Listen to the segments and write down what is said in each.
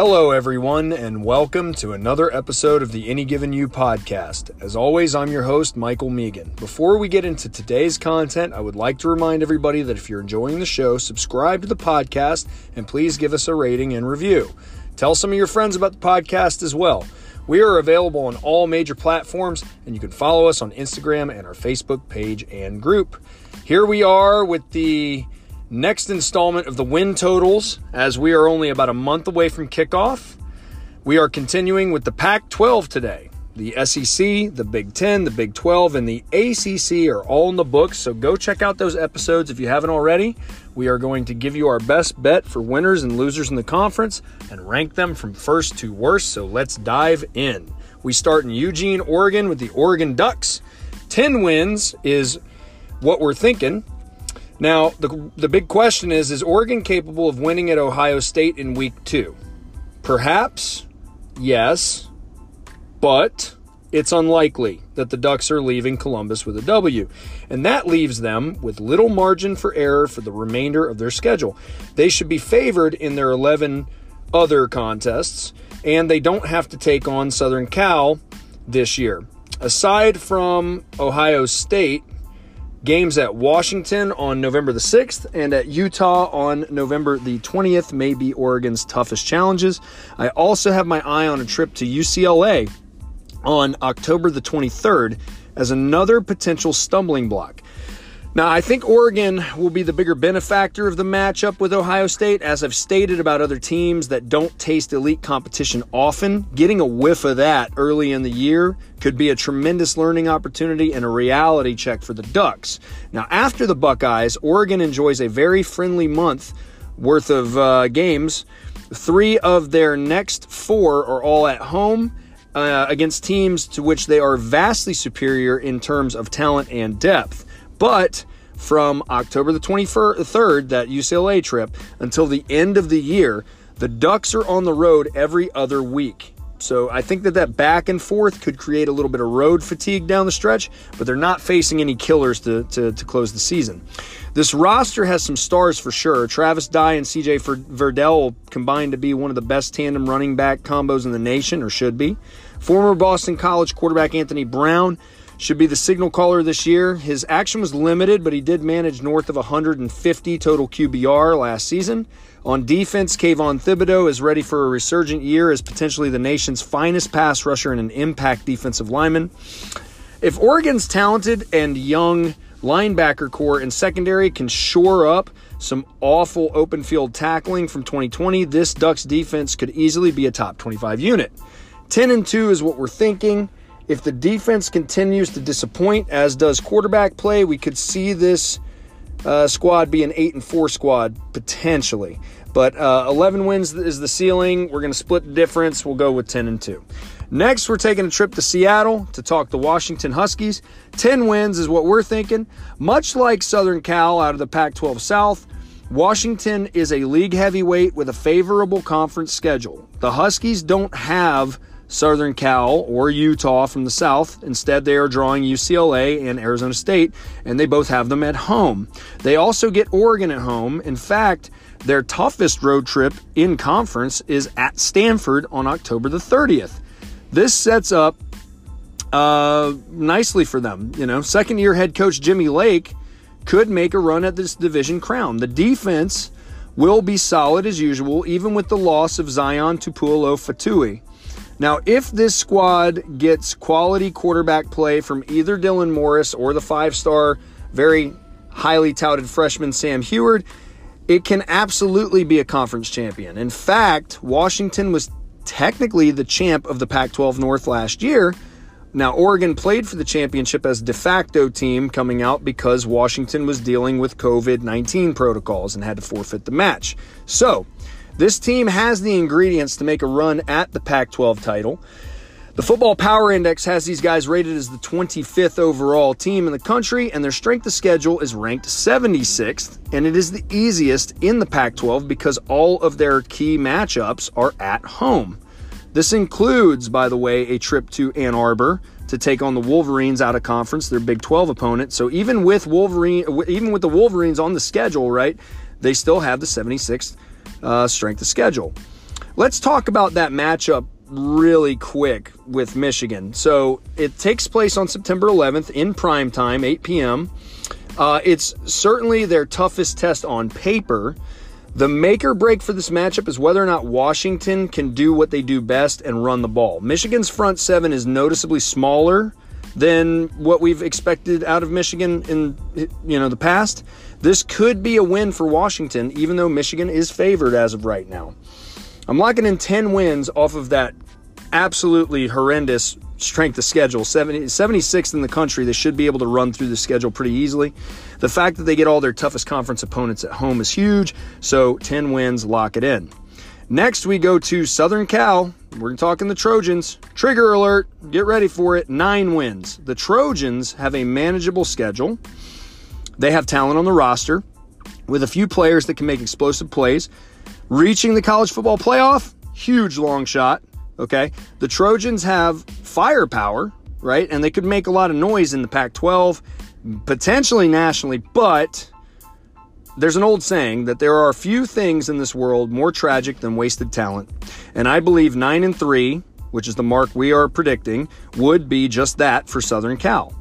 Hello, everyone, and welcome to another episode of the Any Given You podcast. As always, I'm your host, Michael Megan. Before we get into today's content, I would like to remind everybody that if you're enjoying the show, subscribe to the podcast and please give us a rating and review. Tell some of your friends about the podcast as well. We are available on all major platforms, and you can follow us on Instagram and our Facebook page and group. Here we are with the next installment of the win totals as we are only about a month away from kickoff. We are continuing with the Pac 12 today. The SEC, the Big 10, the Big 12, and the ACC are all in the books, so go check out those episodes if you haven't already. We are going to give you our best bet for winners and losers in the conference and rank them from first to worst, so let's dive in. We start in Eugene, Oregon with the Oregon Ducks. 10 wins is what we're thinking. Now, the, the big question is Is Oregon capable of winning at Ohio State in week two? Perhaps, yes, but it's unlikely that the Ducks are leaving Columbus with a W. And that leaves them with little margin for error for the remainder of their schedule. They should be favored in their 11 other contests, and they don't have to take on Southern Cal this year. Aside from Ohio State, Games at Washington on November the 6th and at Utah on November the 20th may be Oregon's toughest challenges. I also have my eye on a trip to UCLA on October the 23rd as another potential stumbling block. Now, I think Oregon will be the bigger benefactor of the matchup with Ohio State. As I've stated about other teams that don't taste elite competition often, getting a whiff of that early in the year could be a tremendous learning opportunity and a reality check for the Ducks. Now, after the Buckeyes, Oregon enjoys a very friendly month worth of uh, games. Three of their next four are all at home. Uh, against teams to which they are vastly superior in terms of talent and depth. But from October the 23rd, that UCLA trip, until the end of the year, the Ducks are on the road every other week. So I think that that back and forth could create a little bit of road fatigue down the stretch, but they're not facing any killers to, to, to close the season. This roster has some stars for sure. Travis Dye and CJ Verdell combined to be one of the best tandem running back combos in the nation, or should be. Former Boston College quarterback Anthony Brown should be the signal caller this year. His action was limited, but he did manage north of 150 total QBR last season. On defense, Kayvon Thibodeaux is ready for a resurgent year as potentially the nation's finest pass rusher and an impact defensive lineman. If Oregon's talented and young linebacker corps and secondary can shore up some awful open field tackling from 2020, this Ducks defense could easily be a top 25 unit. 10 and 2 is what we're thinking. If the defense continues to disappoint, as does quarterback play, we could see this uh, squad be an eight and four squad potentially. But uh, 11 wins is the ceiling. We're going to split the difference. We'll go with 10 and 2. Next, we're taking a trip to Seattle to talk the Washington Huskies. 10 wins is what we're thinking. Much like Southern Cal out of the Pac 12 South, Washington is a league heavyweight with a favorable conference schedule. The Huskies don't have Southern Cal or Utah from the South. Instead, they are drawing UCLA and Arizona State, and they both have them at home. They also get Oregon at home. In fact, their toughest road trip in conference is at Stanford on October the 30th. This sets up uh, nicely for them. You know, second year head coach Jimmy Lake could make a run at this division crown. The defense will be solid as usual, even with the loss of Zion Tupuola-Fetui. Now, if this squad gets quality quarterback play from either Dylan Morris or the five star, very highly touted freshman Sam Huard, it can absolutely be a conference champion. In fact, Washington was technically the champ of the Pac 12 North last year. Now, Oregon played for the championship as de facto team coming out because Washington was dealing with COVID 19 protocols and had to forfeit the match. So, this team has the ingredients to make a run at the Pac 12 title. The Football Power Index has these guys rated as the 25th overall team in the country, and their strength of schedule is ranked 76th, and it is the easiest in the Pac 12 because all of their key matchups are at home. This includes, by the way, a trip to Ann Arbor to take on the Wolverines out of conference, their Big 12 opponent. So even with Wolverine, even with the Wolverines on the schedule, right, they still have the 76th uh, strength of schedule. Let's talk about that matchup really quick with Michigan. So it takes place on September 11th in prime time, 8 p.m. Uh, it's certainly their toughest test on paper. The make or break for this matchup is whether or not Washington can do what they do best and run the ball. Michigan's front seven is noticeably smaller than what we've expected out of Michigan in you know the past. This could be a win for Washington, even though Michigan is favored as of right now. I'm locking in 10 wins off of that absolutely horrendous strength of schedule. 70, 76th in the country. They should be able to run through the schedule pretty easily. The fact that they get all their toughest conference opponents at home is huge. So 10 wins, lock it in. Next, we go to Southern Cal. We're talking the Trojans. Trigger alert. Get ready for it. Nine wins. The Trojans have a manageable schedule. They have talent on the roster with a few players that can make explosive plays. Reaching the college football playoff, huge long shot. Okay. The Trojans have firepower, right? And they could make a lot of noise in the Pac 12, potentially nationally, but there's an old saying that there are few things in this world more tragic than wasted talent. And I believe 9 and 3, which is the mark we are predicting, would be just that for Southern Cal.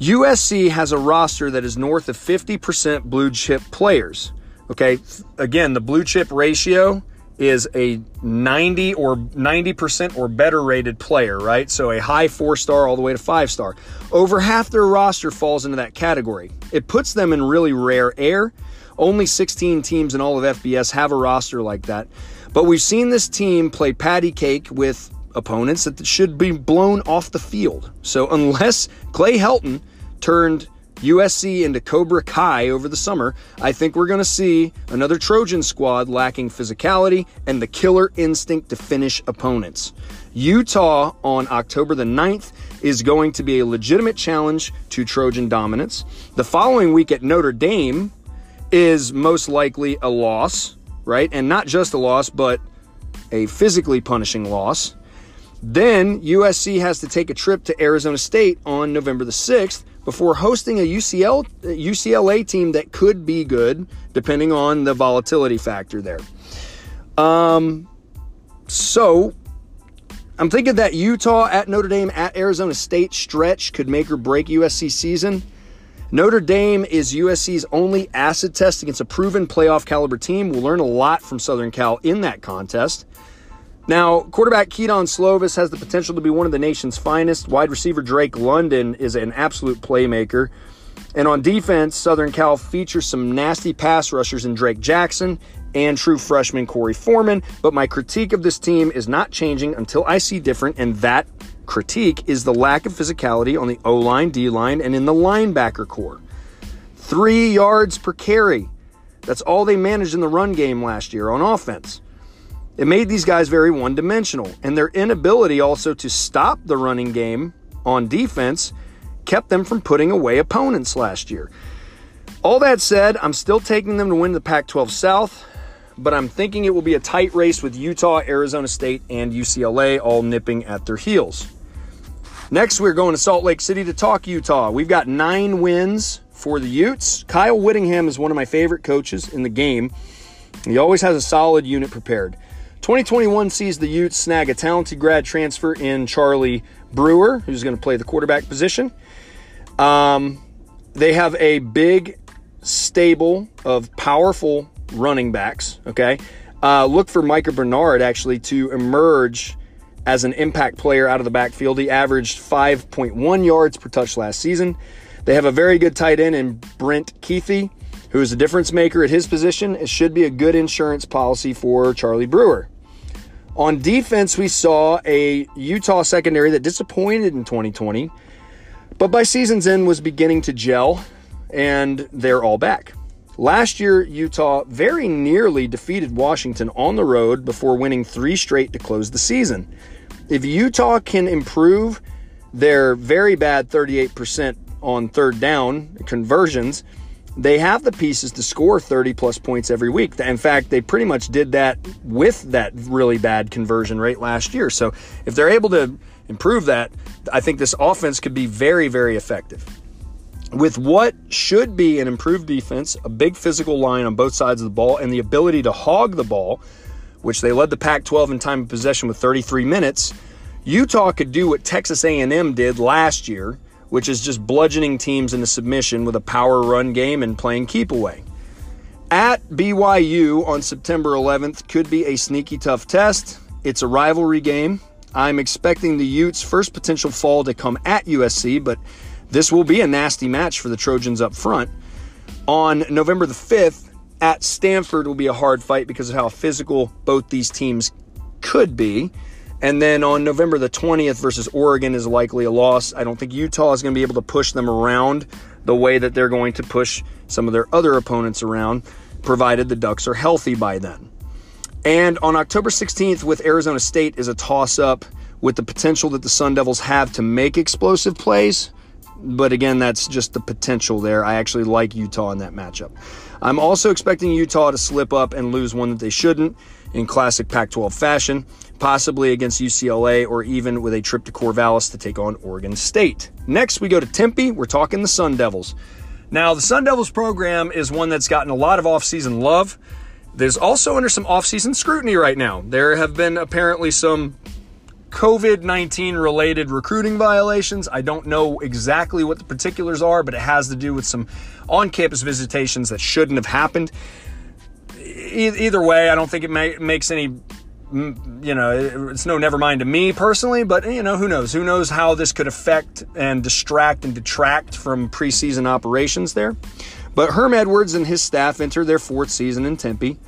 USC has a roster that is north of 50% blue chip players. Okay, again, the blue chip ratio is a 90 or 90% or better rated player, right? So a high four star all the way to five star. Over half their roster falls into that category. It puts them in really rare air. Only 16 teams in all of FBS have a roster like that. But we've seen this team play patty cake with opponents that should be blown off the field. So unless Clay Helton turned USC into Cobra Kai over the summer, I think we're going to see another Trojan squad lacking physicality and the killer instinct to finish opponents. Utah on October the 9th is going to be a legitimate challenge to Trojan dominance. The following week at Notre Dame is most likely a loss, right? And not just a loss, but a physically punishing loss. Then USC has to take a trip to Arizona State on November the 6th before hosting a UCL, UCLA team that could be good, depending on the volatility factor there. Um, so I'm thinking that Utah at Notre Dame at Arizona State stretch could make or break USC season. Notre Dame is USC's only acid test against a proven playoff caliber team. We'll learn a lot from Southern Cal in that contest. Now, quarterback Kedon Slovis has the potential to be one of the nation's finest. Wide receiver Drake London is an absolute playmaker. And on defense, Southern Cal features some nasty pass rushers in Drake Jackson and true freshman Korey Foreman. But my critique of this team is not changing until I see different, and that critique is the lack of physicality on the O line, D line, and in the linebacker corps. Three yards per carry. That's all they managed in the run game last year on offense. It made these guys very one dimensional, and their inability also to stop the running game on defense kept them from putting away opponents last year. All that said, I'm still taking them to win the Pac 12 South, but I'm thinking it will be a tight race with Utah, Arizona State, and UCLA all nipping at their heels. Next, we're going to Salt Lake City to talk Utah. We've got nine wins for the Utes. Kyle Whittingham is one of my favorite coaches in the game. He always has a solid unit prepared. 2021 sees the Utes snag a talented grad transfer in Charlie Brewer, who's going to play the quarterback position. Um, they have a big stable of powerful running backs. Okay. Uh, look for Micah Bernard actually to emerge as an impact player out of the backfield. He averaged 5.1 yards per touch last season. They have a very good tight end in Brant Kuithe, who is a difference maker at his position. It should be a good insurance policy for Charlie Brewer. On defense, we saw a Utah secondary that disappointed in 2020, but by season's end was beginning to gel, and they're all back. Last year, Utah very nearly defeated Washington on the road before winning three straight to close the season. If Utah can improve their very bad 38% on third down conversions, they have the pieces to score 30 plus points every week. In fact, they pretty much did that with that really bad conversion rate last year. So if they're able to improve that, I think this offense could be very, very effective. With what should be an improved defense, a big physical line on both sides of the ball, and the ability to hog the ball, which they led the Pac-12 in time of possession with 33 minutes, Utah could do what Texas A&M did last year, which is just bludgeoning teams into submission with a power run game and playing keep away. At BYU on September 11th could be a sneaky tough test. It's a rivalry game. I'm expecting the Utes' first potential fall to come at USC, but this will be a nasty match for the Trojans up front. On November the 5th, at Stanford will be a hard fight because of how physical both these teams could be. And then on November the 20th versus Oregon is likely a loss. I don't think Utah is going to be able to push them around the way that they're going to push some of their other opponents around, provided the Ducks are healthy by then. And on October 16th with Arizona State is a toss up with the potential that the Sun Devils have to make explosive plays. But again, that's just the potential there. I actually like Utah in that matchup. I'm also expecting Utah to slip up and lose one that they shouldn't in classic Pac 12 fashion, possibly against UCLA or even with a trip to Corvallis to take on Oregon State. Next, we go to Tempe. We're talking the Sun Devils. Now, the Sun Devils program is one that's gotten a lot of offseason love. There's also under some offseason scrutiny right now. There have been apparently some COVID 19 related recruiting violations. I don't know exactly what the particulars are, but it has to do with some on campus visitations that shouldn't have happened. E- either way, I don't think it may- makes any you know, it's no never mind to me personally, but you know, who knows? Who knows how this could affect and distract and detract from preseason operations there. But Herm Edwards and his staff enter their fourth season in Tempe.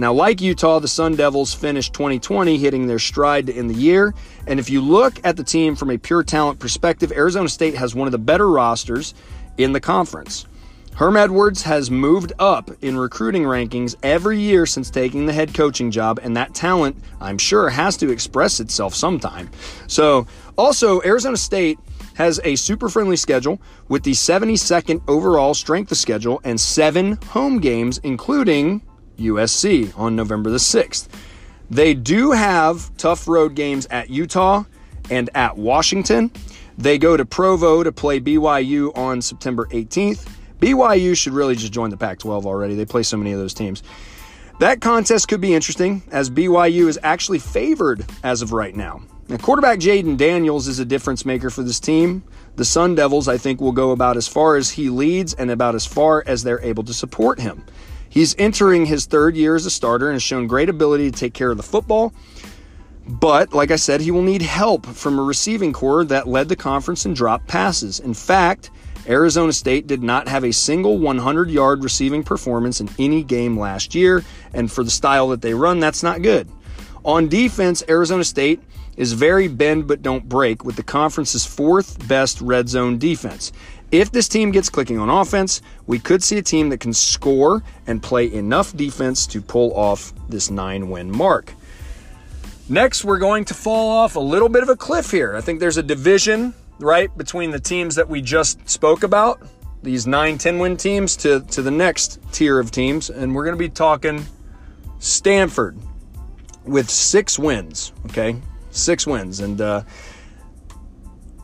Now, like Utah, the Sun Devils finished 2020 hitting their stride to end the year. And if you look at the team from a pure talent perspective, Arizona State has one of the better rosters in the conference. Herm Edwards has moved up in recruiting rankings every year since taking the head coaching job, and that talent, I'm sure, has to express itself sometime. So, also, Arizona State has a super friendly schedule with the 72nd overall strength of schedule and seven home games, including USC on November the 6th. They do have tough road games at Utah and at Washington. They go to Provo to play BYU on September 18th. BYU should really just join the Pac 12 already. They play so many of those teams. That contest could be interesting as BYU is actually favored as of right now. Now, quarterback Jayden Daniels is a difference maker for this team. The Sun Devils, I think, will go about as far as he leads and about as far as they're able to support him. He's entering his third year as a starter and has shown great ability to take care of the football. But, like I said, he will need help from a receiving corps that led the conference in drop passes. In fact, Arizona State did not have a single 100 yard receiving performance in any game last year, and for the style that they run, that's not good. On defense, Arizona State is very bend but don't break with the conference's fourth best red zone defense. If this team gets clicking on offense, we could see a team that can score and play enough defense to pull off this nine win mark. Next, we're going to fall off a little bit of a cliff here. I think there's a division right, between the teams that we just spoke about, these nine 10 win teams, to, to the next tier of teams. And we're going to be talking Stanford with six wins, okay? Six wins. And, uh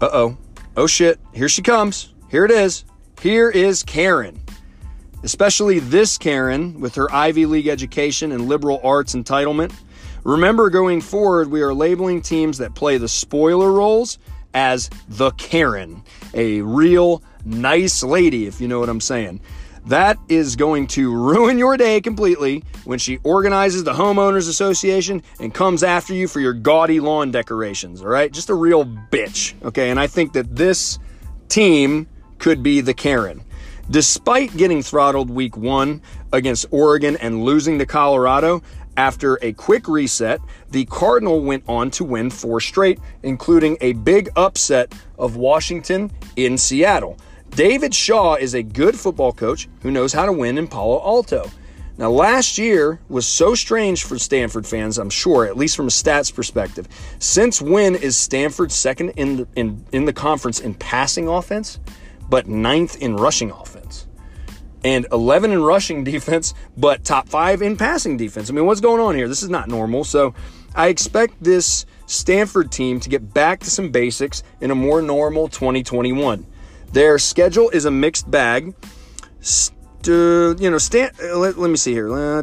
oh. Oh shit. Here she comes. Here it is. Here is Karen. Especially this Karen with her Ivy League education and liberal arts entitlement. Remember, going forward, we are labeling teams that play the spoiler roles as the Karen, a real nice lady, if you know what I'm saying. That is going to ruin your day completely when she organizes the homeowners association and comes after you for your gaudy lawn decorations, all right? Just a real bitch, okay? And I think that this team could be the Karen. Despite getting throttled week one against Oregon and losing to Colorado, after a quick reset, the Cardinal went on to win four straight, including a big upset of Washington in Seattle. David Shaw is a good football coach who knows how to win in Palo Alto. Now, last year was so strange for Stanford fans, I'm sure, at least from a stats perspective. Since when is Stanford second in the, in, in the conference in passing offense, but ninth in rushing offense? And 11 in rushing defense, but top five in passing defense. I mean, what's going on here? This is not normal. So I expect this Stanford team to get back to some basics in a more normal 2021. Their schedule is a mixed bag. Uh, you know, stand, uh, let, let me see here. Uh,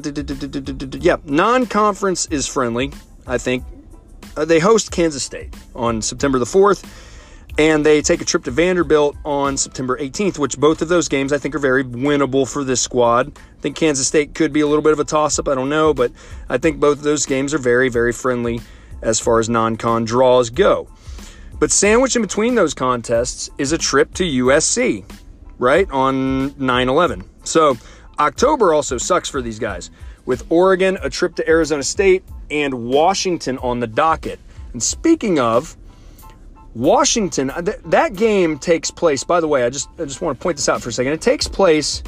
yeah, non conference is friendly, I think. Uh, they host Kansas State on September the 4th, and they take a trip to Vanderbilt on September 18th, which both of those games I think are very winnable for this squad. I think Kansas State could be a little bit of a toss up, I don't know, but I think both of those games are very, very friendly as far as non con draws go. But sandwiched in between those contests is a trip to USC, right, on 9 11. So October also sucks for these guys, with Oregon, a trip to Arizona State, and Washington on the docket. And speaking of, Washington, uh, th- that game takes place. By the way, I just I just want to point this out for a second. It takes place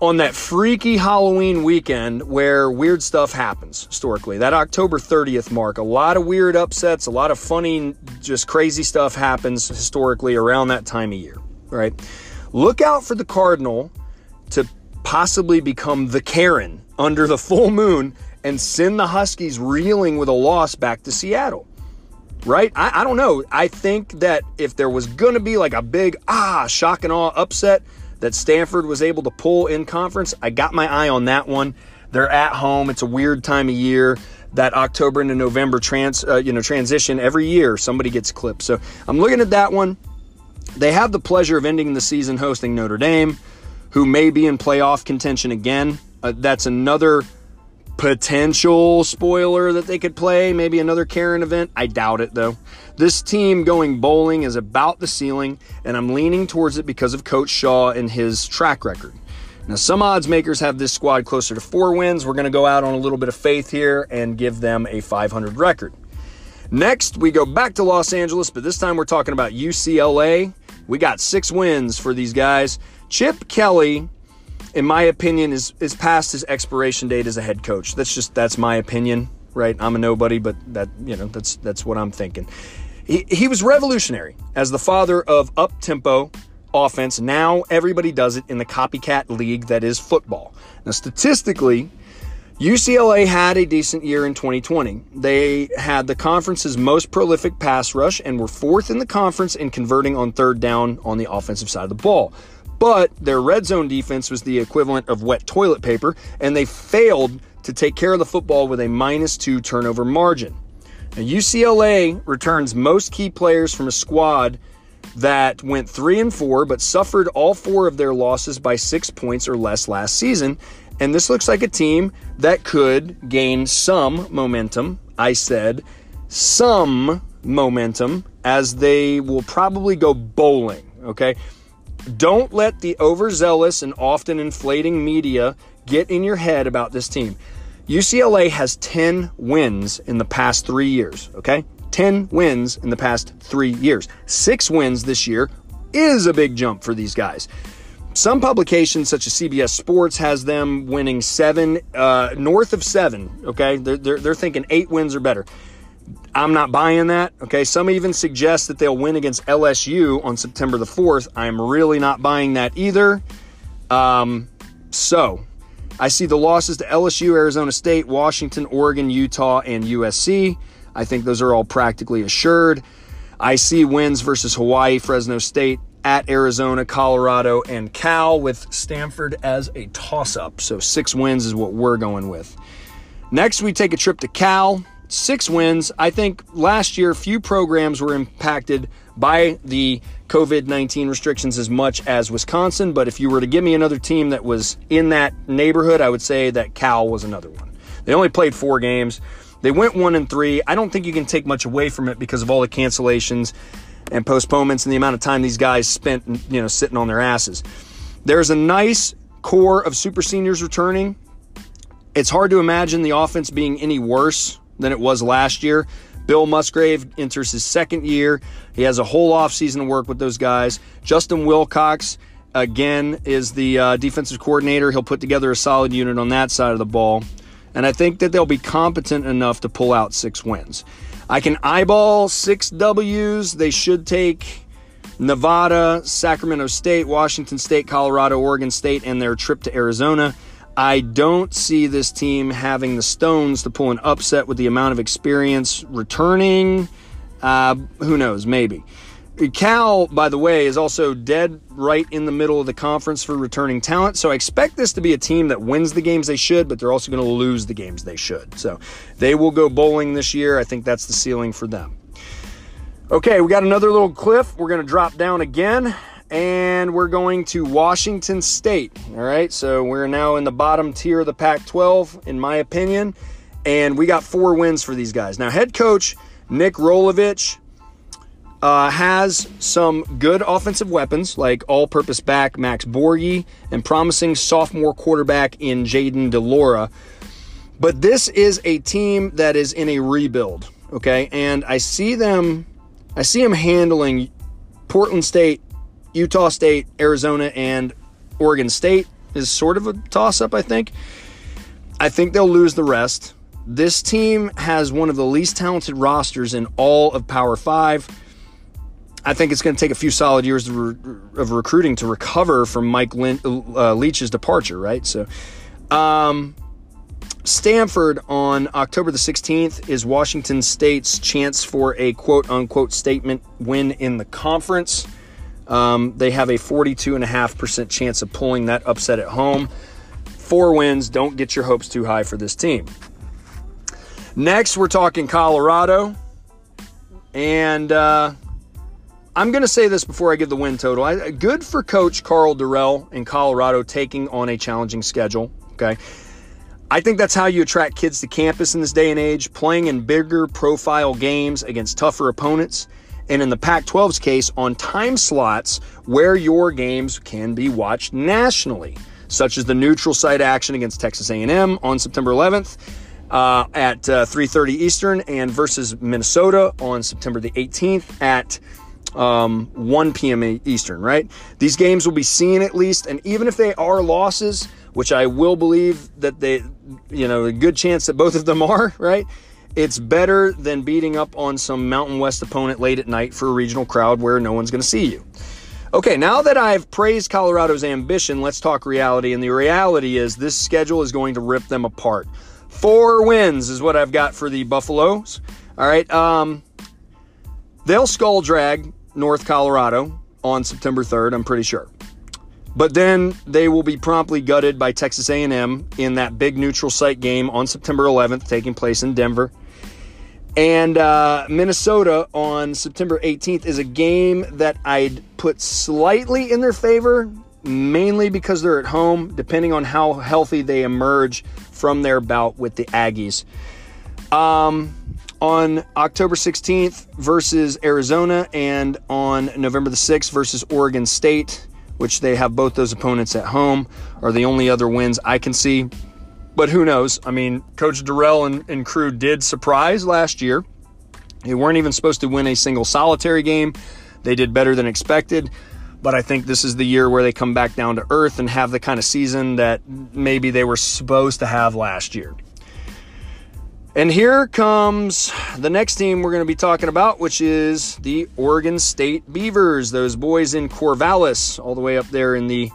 on that freaky Halloween weekend where weird stuff happens historically. That October 30th mark, a lot of weird upsets, a lot of funny, just crazy stuff happens historically around that time of year, right? Look out for the Cardinal to possibly become the Karen under the full moon and send the Huskies reeling with a loss back to Seattle. Right? I, I don't know. I think that if there was going to be like a big, ah, shock and awe upset that Stanford was able to pull in conference, I got my eye on that one. They're at home. It's a weird time of year. That October into November trans, uh, you know, transition every year, somebody gets clipped. So I'm looking at that one. They have the pleasure of ending the season hosting Notre Dame, who may be in playoff contention again. Uh, that's another potential spoiler that they could play, maybe another Karen event. I doubt it though. This team going bowling is about the ceiling, and I'm leaning towards it because of Coach Shaw and his track record. Now, some odds makers have this squad closer to four wins. We're going to go out on a little bit of faith here and give them a 500 record. Next, we go back to Los Angeles, but this time we're talking about UCLA. We got six wins for these guys. Chip Kelly in my opinion, is is past his expiration date as a head coach. That's just that's my opinion, right? I'm a nobody, but that you know that's that's what I'm thinking. He he was revolutionary as the father of up tempo offense. Now everybody does it in the copycat league that is football. Now statistically, UCLA had a decent year in 2020. They had the conference's most prolific pass rush and were fourth in the conference in converting on third down on the offensive side of the ball but their red zone defense was the equivalent of wet toilet paper, and they failed to take care of the football with a minus two turnover margin. Now, UCLA returns most key players from a squad that went three and four, but suffered all four of their losses by six points or less last season. And this looks like a team that could gain some momentum. I said some momentum as they will probably go bowling. Okay. Don't let the overzealous and often inflating media get in your head about this team. UCLA has 10 wins in the past three years, okay? 10 wins in the past three years. Six wins this year is a big jump for these guys. Some publications, such as CBS Sports, has them winning seven, uh, north of seven, okay? They're, they're, they're thinking eight wins or better. I'm not buying that. Okay. Some even suggest that they'll win against LSU on September the 4th. I'm really not buying that either. Um, so I see the losses to LSU, Arizona State, Washington, Oregon, Utah, and USC. I think those are all practically assured. I see wins versus Hawaii, Fresno State, at Arizona, Colorado, and Cal with Stanford as a toss up. So six wins is what we're going with. Next, we take a trip to Cal six wins. I think last year, few programs were impacted by the COVID 19 restrictions as much as Wisconsin. But if you were to give me another team that was in that neighborhood, I would say that Cal was another one. They only played four games. They went one and three. I don't think you can take much away from it because of all the cancellations and postponements and the amount of time these guys spent, you know, sitting on their asses. There's a nice core of super seniors returning. It's hard to imagine the offense being any worse than it was last year. Bill Musgrave enters his second year. He has a whole offseason to work with those guys. Justin Wilcox, again, is the uh, defensive coordinator. He'll put together a solid unit on that side of the ball. And I think that they'll be competent enough to pull out six wins. I can eyeball six W's. They should take Nevada, Sacramento State, Washington State, Colorado, Oregon State, and their trip to Arizona. I don't see this team having the stones to pull an upset with the amount of experience returning. Uh, who knows? Maybe. Cal, by the way, is also dead right in the middle of the conference for returning talent. So I expect this to be a team that wins the games they should, but they're also going to lose the games they should. So they will go bowling this year. I think that's the ceiling for them. Okay, we got another little cliff. We're going to drop down again and we're going to Washington State. All right, so we're now in the bottom tier of the Pac 12, in my opinion, and we got four wins for these guys. Now, head coach Nick Rolovich uh, has some good offensive weapons like all purpose back Max Borghi and promising sophomore quarterback in Jayden de Laura. But this is a team that is in a rebuild, okay? And I see them I see them handling Portland State Utah State, Arizona, and Oregon State is sort of a toss up, I think. I think they'll lose the rest. This team has one of the least talented rosters in all of Power Five. I think it's going to take a few solid years of, re- of recruiting to recover from Mike Lin- uh, Leach's departure, right? So, um, Stanford on October the 16th is Washington State's chance for a quote unquote statement win in the conference. Um, they have a 42.5% chance of pulling that upset at home. Four wins. Don't get your hopes too high for this team. Next, we're talking Colorado. And uh, I'm going to say this before I give the win total. I, good for coach Karl Dorrell in Colorado taking on a challenging schedule. Okay. I think that's how you attract kids to campus in this day and age, playing in bigger profile games against tougher opponents and in the Pac 12's case, on time slots where your games can be watched nationally, such as the neutral site action against Texas A&M on September 11th. Uh, at uh, 3.30 eastern and versus minnesota on september the 18th at um, 1 p.m eastern right these games will be seen at least and even if they are losses which i will believe that they you know a good chance that both of them are right it's better than beating up on some Mountain West opponent late at night for a regional crowd where no one's going to see you. Okay, now that I've praised Colorado's ambition, let's talk reality. And the reality is this schedule is going to rip them apart. Four wins is what I've got for the Buffaloes. All right, um, they'll skull drag North Colorado on September 3rd, I'm pretty sure. But then they will be promptly gutted by Texas A&M in that big neutral site game on September 11th, taking place in Denver. And uh, Minnesota on September 18th is a game that I'd put slightly in their favor, mainly because they're at home, depending on how healthy they emerge from their bout with the Aggies. Um, on October 16th versus Arizona, and on November the 6th versus Oregon State, which they have both those opponents at home, are the only other wins I can see. But who knows? I mean, Coach Dorrell and, and crew did surprise last year. They weren't even supposed to win a single solitary game. They did better than expected. But I think this is the year where they come back down to earth and have the kind of season that maybe they were supposed to have last year. And here comes the next team we're going to be talking about, which is the Oregon State Beavers, those boys in Corvallis, all the way up there in the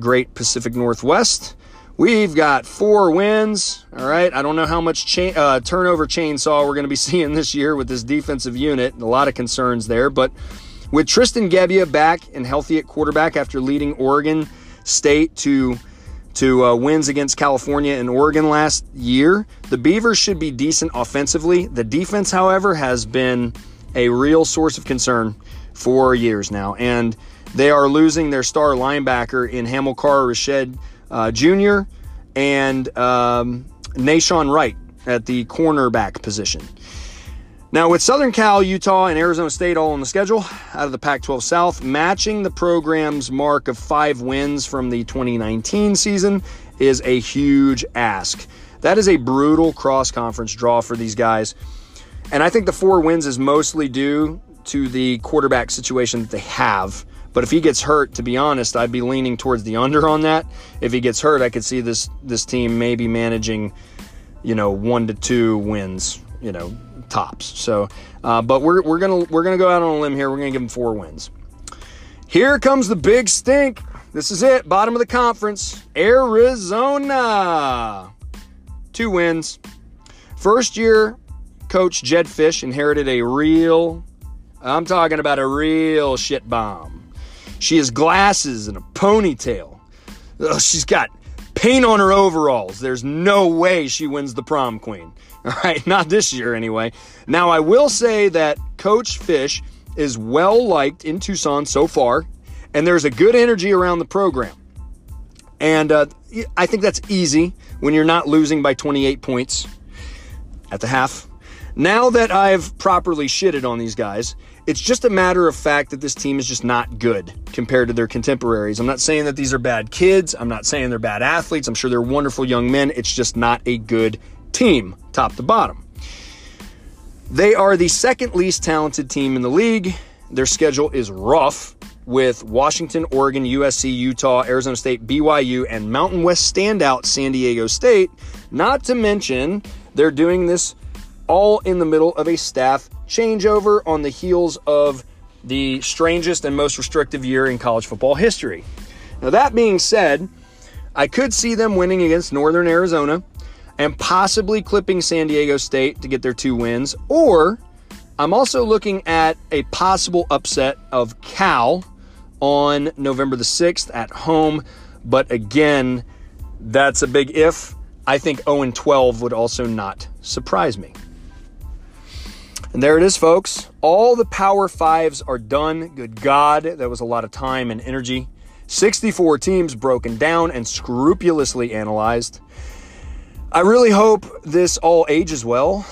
great Pacific Northwest. We've got four wins. All right. I don't know how much cha- uh, turnover chainsaw we're going to be seeing this year with this defensive unit. A lot of concerns there. But with Tristan Gebbia back and healthy at quarterback after leading Oregon State to to uh, wins against California and Oregon last year, the Beavers should be decent offensively. The defense, however, has been a real source of concern for years now, and they are losing their star linebacker in Hamilcar Rashed uh, Jr. and um, Nahshon Wright at the cornerback position. Now, with Southern Cal, Utah, and Arizona State all on the schedule out of the Pac 12 South, matching the program's mark of five wins from the 2019 season is a huge ask. That is a brutal cross conference draw for these guys. And I think the four wins is mostly due to the quarterback situation that they have. But if he gets hurt, to be honest, I'd be leaning towards the under on that. If he gets hurt, I could see this this team maybe managing, you know, one to two wins, you know, tops. So, uh, but we're we're gonna we're gonna go out on a limb here. We're gonna give them four wins. Here comes the big stink. This is it. Bottom of the conference. Arizona. Two wins. First year coach Jedd Fisch inherited a real I'm talking about a real shit bomb. She has glasses and a ponytail. Ugh, she's got paint on her overalls. There's no way she wins the prom queen. All right, not this year anyway. Now, I will say that Coach Fisch is well liked in Tucson so far, and there's a good energy around the program. And uh, I think that's easy when you're not losing by 28 points at the half. Now that I've properly shitted on these guys, it's just a matter of fact that this team is just not good compared to their contemporaries. I'm not saying that these are bad kids. I'm not saying they're bad athletes. I'm sure they're wonderful young men. It's just not a good team, top to bottom. They are the second least talented team in the league. Their schedule is rough with Washington, Oregon, USC, Utah, Arizona State, BYU, and Mountain West standout San Diego State. Not to mention, they're doing this all in the middle of a staff changeover on the heels of the strangest and most restrictive year in college football history. Now, that being said, I could see them winning against Northern Arizona and possibly clipping San Diego State to get their two wins, or I'm also looking at a possible upset of Cal on November the 6th at home. But again, that's a big if. I think 0 12 would also not surprise me. And there it is, folks. All the Power Fives are done. Good God, that was a lot of time and energy. 64 teams broken down and scrupulously analyzed. I really hope this all ages well.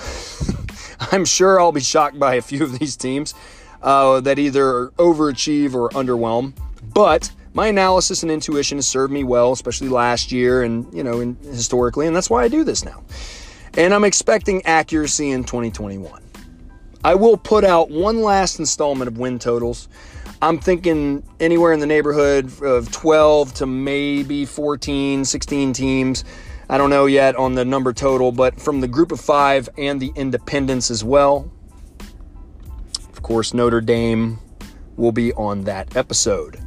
I'm sure I'll be shocked by a few of these teams uh, that either overachieve or underwhelm. But my analysis and intuition has served me well, especially last year and you know, in, historically, and that's why I do this now. And I'm expecting accuracy in 2021. I will put out one last installment of win totals. I'm thinking anywhere in the neighborhood of 12 to maybe 14, 16 teams. I don't know yet on the number total, but from the group of five and the independents as well. Of course, Notre Dame will be on that episode.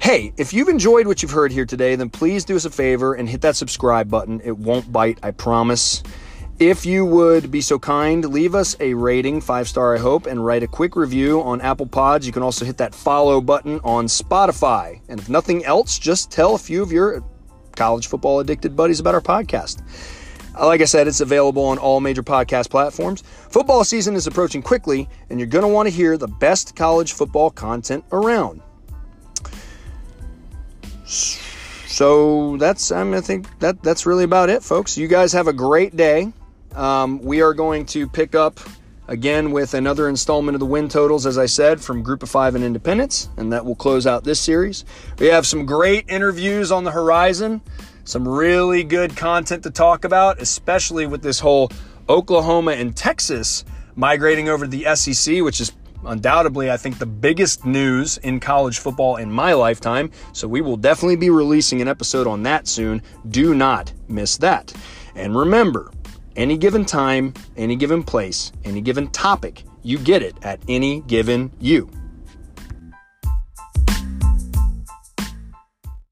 Hey, if you've enjoyed what you've heard here today, then please do us a favor and hit that subscribe button. It won't bite, I promise. If you would be so kind, leave us a rating, five star, I hope, and write a quick review on Apple Pods. You can also hit that follow button on Spotify. And if nothing else, just tell a few of your college football addicted buddies about our podcast. Uh, like I said, it's available on all major podcast platforms. Football season is approaching quickly, and you're going to want to hear the best college football content around. So that's I, mean, I think that that's really about it, folks. You guys have a great day. Um, we are going to pick up again with another installment of the win totals, as I said, from Group of Five and Independence, and that will close out this series. We have some great interviews on the horizon, some really good content to talk about, especially with this whole Oklahoma and Texas migrating over to the SEC, which is undoubtedly, I think, the biggest news in college football in my lifetime. So we will definitely be releasing an episode on that soon. Do not miss that. And remember, any given time, any given place, any given topic. You get it at any given you.